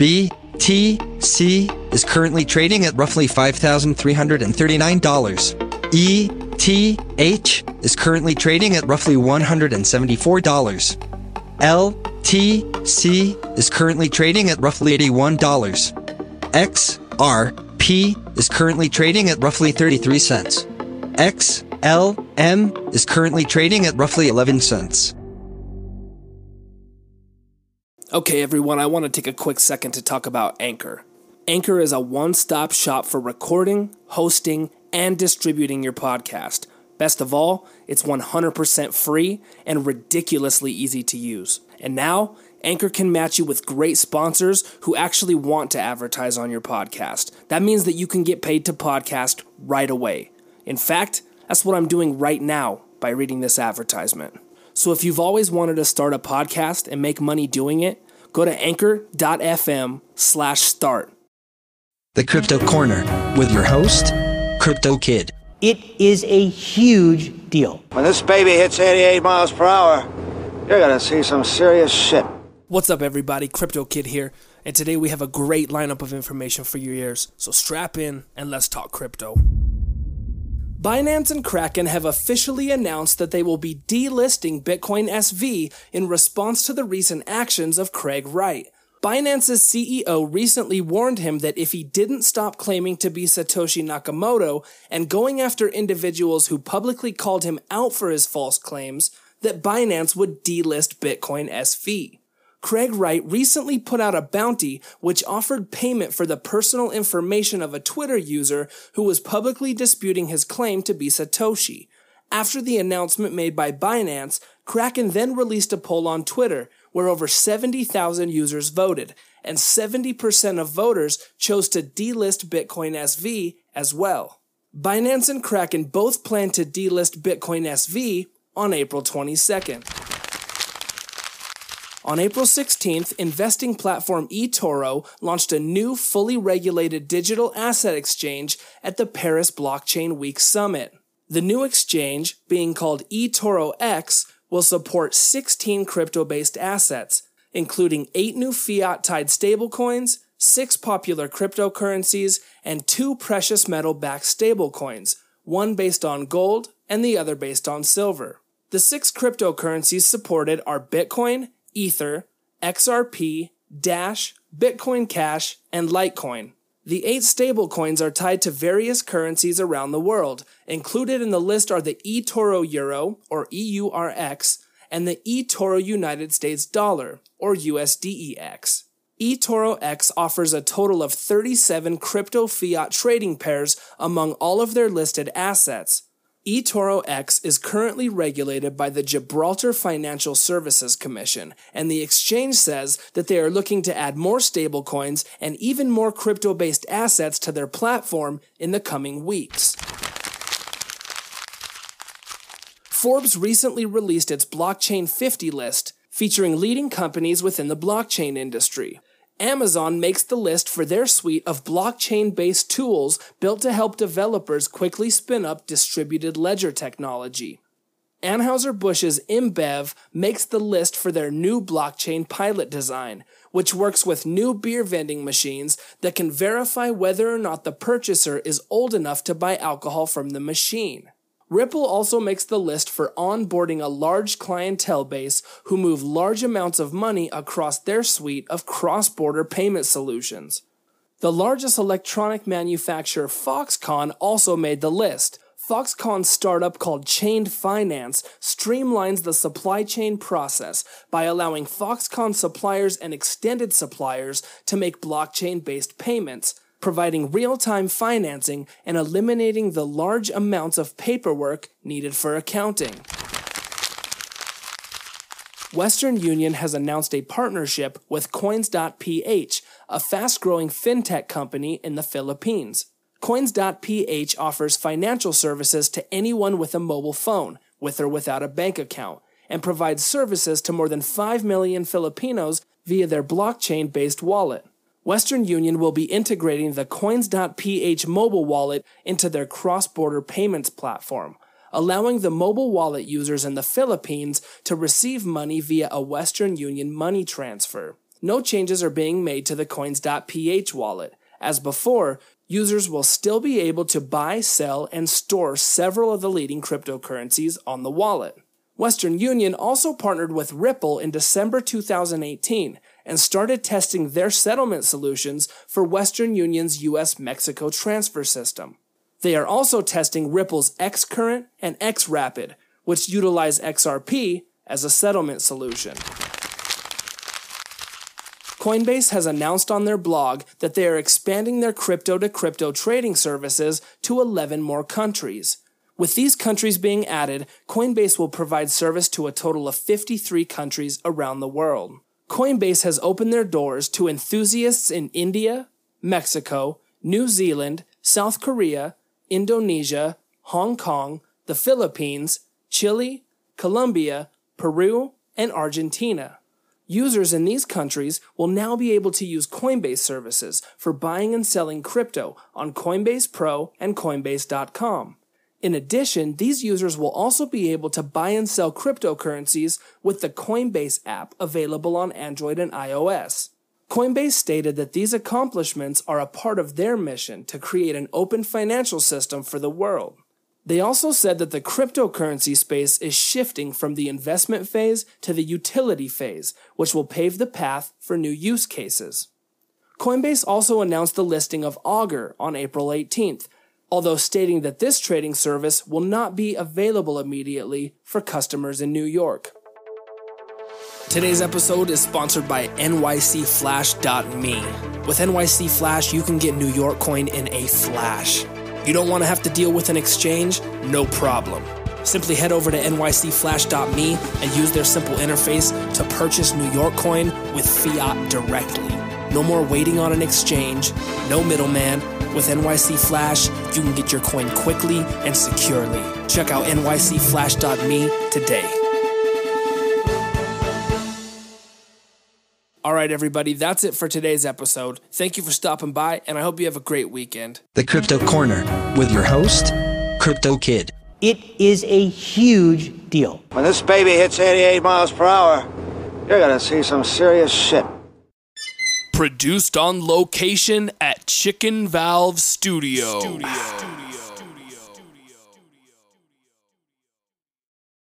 BTC is currently trading at roughly $5,339. ETH is currently trading at roughly $174. LTC is currently trading at roughly $81. XRP is currently trading at roughly 33 cents. XLM is currently trading at roughly 11 cents. Okay, everyone, I want to take a quick second to talk about Anchor. Anchor is a one stop shop for recording, hosting, and distributing your podcast. Best of all, it's 100% free and ridiculously easy to use. And now, Anchor can match you with great sponsors who actually want to advertise on your podcast. That means that you can get paid to podcast right away. In fact, that's what I'm doing right now by reading this advertisement. So if you've always wanted to start a podcast and make money doing it, go to anchor.fm slash start. The Crypto Corner with your host, Crypto Kid. It is a huge deal. When this baby hits 88 miles per hour, you're gonna see some serious shit. What's up, everybody? Crypto Kid here, and today we have a great lineup of information for your ears. So strap in and let's talk crypto. Binance and Kraken have officially announced that they will be delisting Bitcoin SV in response to the recent actions of Craig Wright. Binance's CEO recently warned him that if he didn't stop claiming to be Satoshi Nakamoto and going after individuals who publicly called him out for his false claims, that Binance would delist Bitcoin SV. Craig Wright recently put out a bounty which offered payment for the personal information of a Twitter user who was publicly disputing his claim to be Satoshi. After the announcement made by Binance, Kraken then released a poll on Twitter where over 70,000 users voted, and 70% of voters chose to delist Bitcoin SV as well. Binance and Kraken both plan to delist Bitcoin SV on April 22nd. On April 16th, investing platform eToro launched a new fully regulated digital asset exchange at the Paris Blockchain Week Summit. The new exchange, being called eToro X, will support 16 crypto based assets, including 8 new fiat tied stablecoins, 6 popular cryptocurrencies, and 2 precious metal backed stablecoins, one based on gold and the other based on silver. The six cryptocurrencies supported are Bitcoin, Ether, XRP, Dash, Bitcoin Cash, and Litecoin. The eight stablecoins are tied to various currencies around the world. Included in the list are the eToro Euro, or EURX, and the eToro United States Dollar, or USDEX. eToro X offers a total of 37 crypto fiat trading pairs among all of their listed assets. eToro X is currently regulated by the Gibraltar Financial Services Commission, and the exchange says that they are looking to add more stablecoins and even more crypto based assets to their platform in the coming weeks. Forbes recently released its Blockchain 50 list, featuring leading companies within the blockchain industry. Amazon makes the list for their suite of blockchain based tools built to help developers quickly spin up distributed ledger technology. Anheuser-Busch's InBev makes the list for their new blockchain pilot design, which works with new beer vending machines that can verify whether or not the purchaser is old enough to buy alcohol from the machine. Ripple also makes the list for onboarding a large clientele base who move large amounts of money across their suite of cross-border payment solutions. The largest electronic manufacturer Foxconn also made the list. Foxconn's startup called Chained Finance streamlines the supply chain process by allowing Foxconn suppliers and extended suppliers to make blockchain based payments, providing real time financing and eliminating the large amounts of paperwork needed for accounting. Western Union has announced a partnership with Coins.ph, a fast growing fintech company in the Philippines. Coins.ph offers financial services to anyone with a mobile phone, with or without a bank account, and provides services to more than 5 million Filipinos via their blockchain based wallet. Western Union will be integrating the Coins.ph mobile wallet into their cross border payments platform, allowing the mobile wallet users in the Philippines to receive money via a Western Union money transfer. no changes are being made to the coins.ph wallet. As before, users will still be able to buy, sell, and store several of the leading cryptocurrencies on the wallet. Western Union also partnered with Ripple in December 2018 and started testing their settlement solutions for Western Union's US Mexico transfer system. They are also testing Ripple's Xcurrent and Xrapid, which utilize XRP as a settlement solution. Coinbase has announced on their blog that they are expanding their crypto to crypto trading services to 11 more countries. With these countries being added, Coinbase will provide service to a total of 53 countries around the world. Coinbase has opened their doors to enthusiasts in India, Mexico, New Zealand, South Korea, Indonesia, Hong Kong, the Philippines, Chile, Colombia, Peru, and Argentina. Users in these countries will now be able to use Coinbase services for buying and selling crypto on Coinbase Pro and Coinbase.com. In addition, these users will also be able to buy and sell cryptocurrencies with the Coinbase app available on Android and iOS. Coinbase stated that these accomplishments are a part of their mission to create an open financial system for the world. They also said that the cryptocurrency space is shifting from the investment phase to the utility phase, which will pave the path for new use cases. Coinbase also announced the listing of Augur on April 18th, although stating that this trading service will not be available immediately for customers in New York. Today's episode is sponsored by NYCFlash.me. With NYC Flash, you can get New York coin in a flash. You don't want to have to deal with an exchange? No problem. Simply head over to nycflash.me and use their simple interface to purchase New York coin with fiat directly. No more waiting on an exchange, no middleman. With NYC Flash, you can get your coin quickly and securely. Check out nycflash.me today. All right, everybody, that's it for today's episode. Thank you for stopping by, and I hope you have a great weekend. The Crypto Corner with your host, Crypto Kid. It is a huge deal. When this baby hits 88 miles per hour, you're gonna see some serious shit. Produced on location at Chicken Valve Studio. Studio.